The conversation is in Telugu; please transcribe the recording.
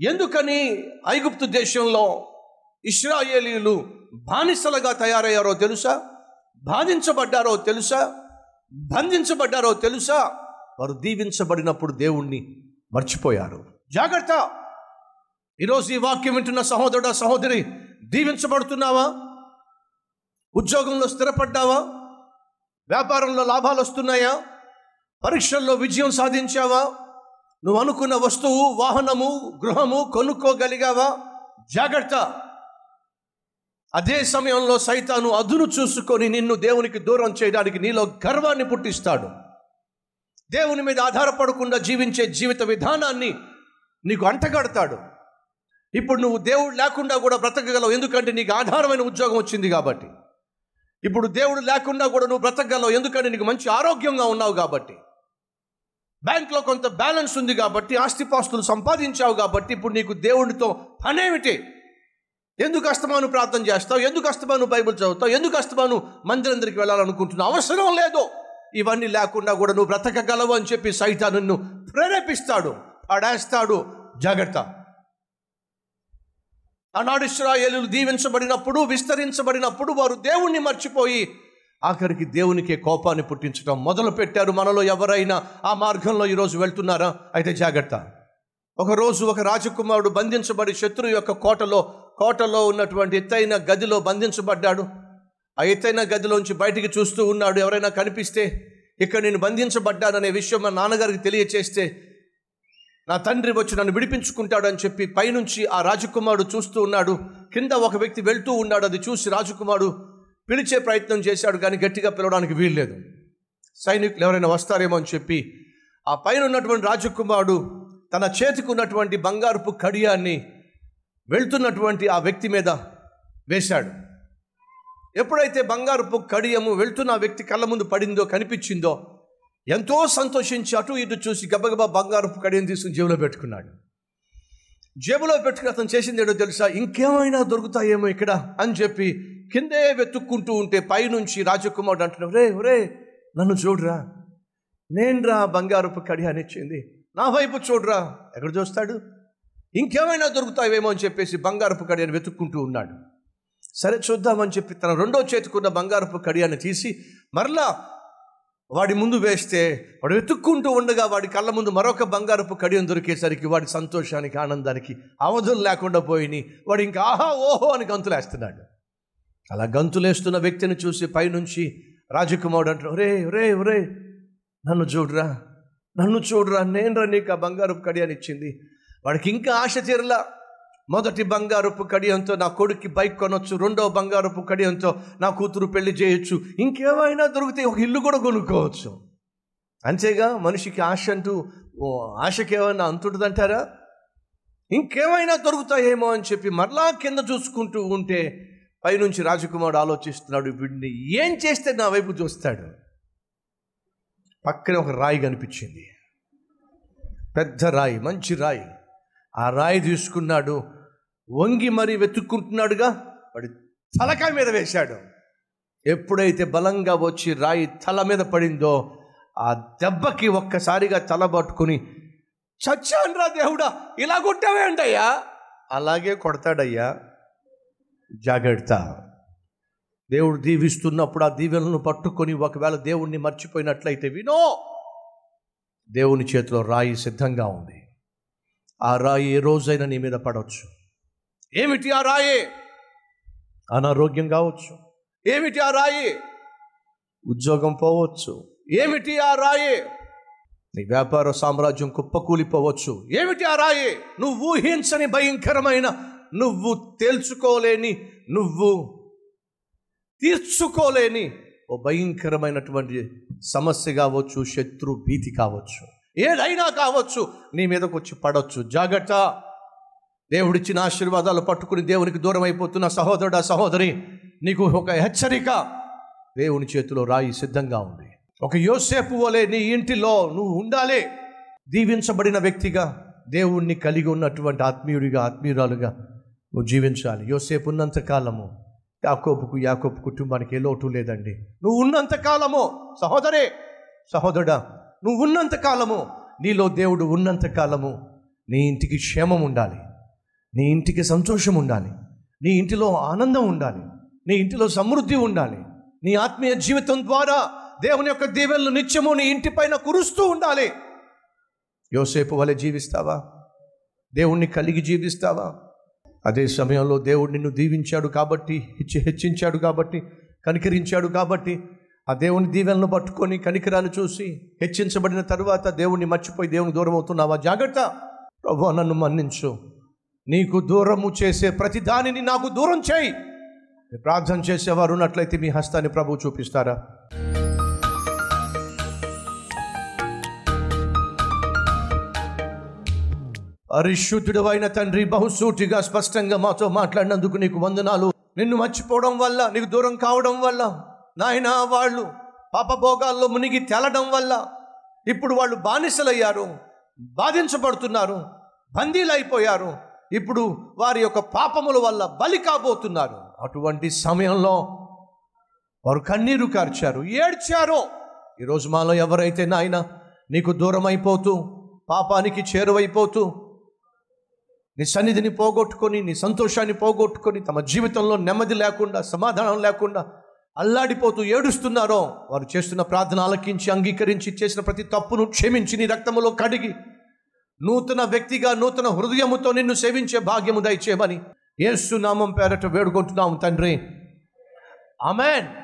ఎందుకని ఐగుప్తు దేశంలో ఇస్రాయేలీలు బానిసలుగా తయారయ్యారో తెలుసా? బాధించబడ్డారో తెలుసా? బంధించబడ్డారో తెలుసా? వారు దీవించబడినప్పుడు దేవుణ్ణి మర్చిపోయారు. జాగ్రత్త! ఈరోజు ఈ వాక్యం వింటున్న సహోదరుడ సహోదరి దీవించబడుతున్నావా? ఉద్యోగంలో స్థిరపడ్డావా? వ్యాపారంలో లాభాలు వస్తున్నాయా? పరీక్షల్లో విజయం సాధించావా? నువ్వు అనుకున్న వస్తువు వాహనము గృహము కొనుక్కోగలిగావా? జాగ్రత్త. అదే సమయంలో సైతాను అదును చూసుకొని నిన్ను దేవునికి దూరం చేయడానికి నీలో గర్వాన్ని పుట్టిస్తాడు. దేవుని మీద ఆధారపడకుండా జీవించే జీవిత విధానాన్ని నీకు అంటగడతాడు. ఇప్పుడు నువ్వు దేవుడు లేకుండా కూడా బ్రతకగలవు ఎందుకంటే నీకు ఆధారమైన ఉద్యోగం వచ్చింది కాబట్టి. ఇప్పుడు దేవుడు లేకుండా కూడా నువ్వు బ్రతకగలవు ఎందుకంటే నీకు మంచి ఆరోగ్యంగా ఉన్నావు కాబట్టి. బ్యాంక్లో కొంత బ్యాలెన్స్ ఉంది కాబట్టి ఆస్తిపాస్తులు సంపాదించావు కాబట్టి ఇప్పుడు నీకు దేవునితో పనేమిటి? ఎందుకు అస్తమాను ప్రార్థన చేస్తావు? ఎందుకు అస్తమాను బైబిల్ చదువుతావు? ఎందుకు అస్తమాను మందిరందరికి వెళ్ళాలనుకుంటున్నావు? అవసరం లేదు. ఇవన్నీ లేకుండా కూడా నువ్వు బ్రతకగలవు అని చెప్పి సైతాను నిన్ను ప్రేరేపిస్తాడు పడేస్తాడు. జాగ్రత్త. ఆనాడు ఇస్రాయేలు దీవించబడినప్పుడు విస్తరించబడినప్పుడు వారు దేవుణ్ణి మర్చిపోయి ఆఖరికి దేవునికి కోపాన్ని పుట్టించడం మొదలు పెట్టారు మనలో ఎవరైనా. ఆ మార్గంలో ఈరోజు వెళ్తున్నారా? అయితే జాగ్రత్త. ఒకరోజు ఒక రాజకుమారుడు బంధించబడి శత్రువు యొక్క కోటలో కోటలో ఉన్నటువంటి ఎత్తైన గదిలో బంధించబడ్డాడు. ఆ ఎత్తైన గదిలోంచి బయటికి చూస్తూ ఉన్నాడు. ఎవరైనా కనిపిస్తే ఇక్కడ నేను బంధించబడ్డాననే విషయం మా నాన్నగారికి తెలియచేస్తే నా తండ్రి వచ్చి నన్ను విడిపించుకుంటాడు అని చెప్పి పైనుంచి ఆ రాజకుమారుడు చూస్తూ ఉన్నాడు. కింద ఒక వ్యక్తి వెళ్తూ ఉన్నాడు. అది చూసి రాజకుమారుడు పిలిచే ప్రయత్నం చేశాడు కానీ గట్టిగా పిలవడానికి వీల్లేదు. సైనికులు ఎవరైనా వస్తారేమో అని చెప్పి ఆ పైన ఉన్నటువంటి రాజకుమారుడు తన చేతికి ఉన్నటువంటి బంగారుపు కడియాన్ని వెళ్తున్నటువంటి ఆ వ్యక్తి మీద వేశాడు. ఎప్పుడైతే బంగారుపు కడియము వెళ్తున్న ఆ వ్యక్తి కళ్ళ ముందు పడిందో కనిపించిందో ఎంతో సంతోషించి అటు ఇటు చూసి గబగబా బంగారుపు కడియం తీసుకుని జేబులో పెట్టుకున్నాడు. జేబులో పెట్టుకుని అతను చేసింది ఏడో తెలుసా? ఇంకేమైనా దొరుకుతాయేమో ఇక్కడ అని చెప్పి కిందే వెతుక్కుంటూ ఉంటే పైనుంచి రాజకుమారుడు అంటున్నాడు రే రే నన్ను చూడరా. నేనురా బంగారపు కడి ఇచ్చింది నా వైపు చూడరా. ఎక్కడ చూస్తాడు? ఇంకేమైనా దొరుకుతాయేమో అని చెప్పేసి బంగారపు కడియాన్ని వెతుక్కుంటూ ఉన్నాడు. సరే చూద్దామని చెప్పి తన రెండో చేతికున్న బంగారపు కడియాన్ని తీసి మరలా వాడి ముందు వేస్తే వాడు వెతుక్కుంటూ ఉండగా వాడి కళ్ళ ముందు మరొక బంగారపు కడియం దొరికేసరికి వాడి సంతోషానికి ఆనందానికి అవధులు లేకుండా పోయినాయి వాడు ఇంకా ఆహా ఓహో అని గంతులేస్తున్నాడు. అలా గంతులేస్తున్న వ్యక్తిని చూసి పైనుంచి రాజకుమారుడు అంటాడు రే రే రే నన్ను చూడరా నన్ను చూడరా నేనురా నీకు ఆ బంగారపు కడియాన్ని ఇచ్చింది. వాడికి ఇంకా ఆశ తీరలా. మొదటి బంగారపు కడియంతో నా కొడుక్కి బైక్ కొనొచ్చు రెండవ బంగారపు కడియంతో నా కూతురు పెళ్ళి చేయొచ్చు ఇంకేమైనా దొరికితే ఒక ఇల్లు కూడా కొనుక్కోవచ్చు. అంతేగా మనిషికి ఆశ అంటూ ఓ ఆశకి ఏమైనా అంతుంటుందంటారా? ఇంకేమైనా దొరుకుతాయేమో అని చెప్పి మరలా కింద చూసుకుంటూ ఉంటే పైనుంచి రాజకుమారుడు ఆలోచిస్తున్నాడు వీడిని ఏం చేస్తే నా వైపు చూస్తాడు? పక్కనే ఒక రాయి కనిపించింది. పెద్ద రాయి మంచి రాయి. ఆ రాయి తీసుకున్నాడు వంగి మరీ వెతుక్కుంటున్నాడుగా వాడి తలకాయ మీద వేశాడు. ఎప్పుడైతే బలంగా వచ్చి రాయి తల మీద పడిందో ఆ దెబ్బకి ఒక్కసారిగా తల పట్టుకుని చచ్చానురా దేవుడా ఇలా కొట్టావేంటయ్యా? అలాగే కొడతాడయ్యా. జాగ్రత్త. దేవుడు దీవిస్తున్నప్పుడు ఆ దీవెనలను పట్టుకొని ఒకవేళ దేవుణ్ణి మర్చిపోయినట్లయితే వినో దేవుని చేతిలో రాయి సిద్ధంగా ఉంది. ఆ రాయి ఏ రోజైనా నీ మీద పడవచ్చు. ఏమిటి ఆ రాయి? అనారోగ్యం కావచ్చు. ఏమిటి ఆ రాయి? ఉద్యోగం పోవచ్చు. ఏమిటి ఆ రాయి? నీ వ్యాపార సామ్రాజ్యం కుప్పకూలిపోవచ్చు. ఏమిటి ఆ రాయి? నువ్వు ఊహించని భయంకరమైన నువ్వు తేల్చుకోలేని నువ్వు తీర్చుకోలేని ఓ భయంకరమైనటువంటి సమస్య కావచ్చు శత్రు భీతి కావచ్చు. ఏదైనా కావచ్చు నీ మీదకు వచ్చి పడవచ్చు జాగ్రత్త. దేవుడిచ్చిన ఆశీర్వాదాలు పట్టుకుని దేవునికి దూరం అయిపోతున్న సహోదరుడా సహోదరి నీకు ఒక హెచ్చరిక. దేవుని చేతిలో రాయి సిద్ధంగా ఉంది. ఒక యోసేపు వలె నీ ఇంటిలో నువ్వు ఉండాలి. దీవించబడిన వ్యక్తిగా దేవుణ్ణి కలిగి ఉన్నటువంటి ఆత్మీయుడిగా ఆత్మీయురాలుగా నువ్వు జీవించాలి. యోసేపు ఉన్నంత కాలము. యాకోబుకు యాకోబు కుటుంబానికి ఏ లోటు లేదండి. నువ్వు ఉన్నంత కాలము. సహోదరే సహోదరుడా నువ్వు ఉన్నంత కాలము. నీలో దేవుడు ఉన్నంత కాలము. నీ ఇంటికి క్షేమం ఉండాలి. నీ ఇంటికి సంతోషం ఉండాలి. నీ ఇంటిలో ఆనందం ఉండాలి. నీ ఇంటిలో సమృద్ధి ఉండాలి. నీ ఆత్మీయ జీవితం ద్వారా దేవుని యొక్క దీవెనలు నిత్యము నీ ఇంటిపైన కురుస్తూ ఉండాలి. యోసేపు వలె జీవిస్తావా? దేవుణ్ణి కలిగి జీవిస్తావా? అదే సమయంలో దేవుడు నిన్ను దీవించాడు కాబట్టి హెచ్చి హెచ్చించాడు కాబట్టి కనికరించాడు కాబట్టి ఆ దేవుని దీవెనలు పట్టుకొని కనికరాలు చూసి హెచ్చించబడిన తర్వాత దేవుణ్ణి మర్చిపోయి దేవుని దూరం అవుతున్నావా? జాగ్రత్త. ప్రభు నన్ను మన్నించు. నీకు దూరము చేసే ప్రతి దానిని నాకు దూరం చేయి. ప్రార్థన చేసేవారు ఉన్నట్లయితే మీ హస్తాన్ని ప్రభు చూపిస్తారా? పరిశుద్ధుడు అయిన తండ్రి బహుసూటిగా స్పష్టంగా మాతో మాట్లాడినందుకు నీకు వందనాలు. నిన్ను మర్చిపోవడం వల్ల నీకు దూరం కావడం వల్ల నాయన వాళ్ళు పాపభోగాల్లో మునిగి తేలడం వల్ల ఇప్పుడు వాళ్ళు బానిసలయ్యారు బాధించబడుతున్నారు బందీలైపోయారు. ఇప్పుడు వారి యొక్క పాపముల వల్ల బలి కాబోతున్నారు. అటువంటి సమయంలో వారు కన్నీరు కార్చారు ఏడ్చారు. ఈరోజు మాలో ఎవరైతే నాయన నీకు దూరం అయిపోతూ పాపానికి చేరువైపోతూ నీ సన్నిధిని పోగొట్టుకొని నీ సంతోషాన్ని పోగొట్టుకొని తమ జీవితంలో నెమ్మది లేకుండా సమాధానం లేకుండా అల్లాడిపోతూ ఏడుస్తున్నారో వారు చేస్తున్న ప్రార్థన ఆలకించి అంగీకరించి చేసిన ప్రతి తప్పును క్షమించి నీ రక్తములో కడిగి నూతన వ్యక్తిగా నూతన హృదయముతో నిన్ను సేవించే భాగ్యము దయచేయమని ఏసునామం పేరట వేడుకుంటున్నాము తండ్రి. ఆమెన్.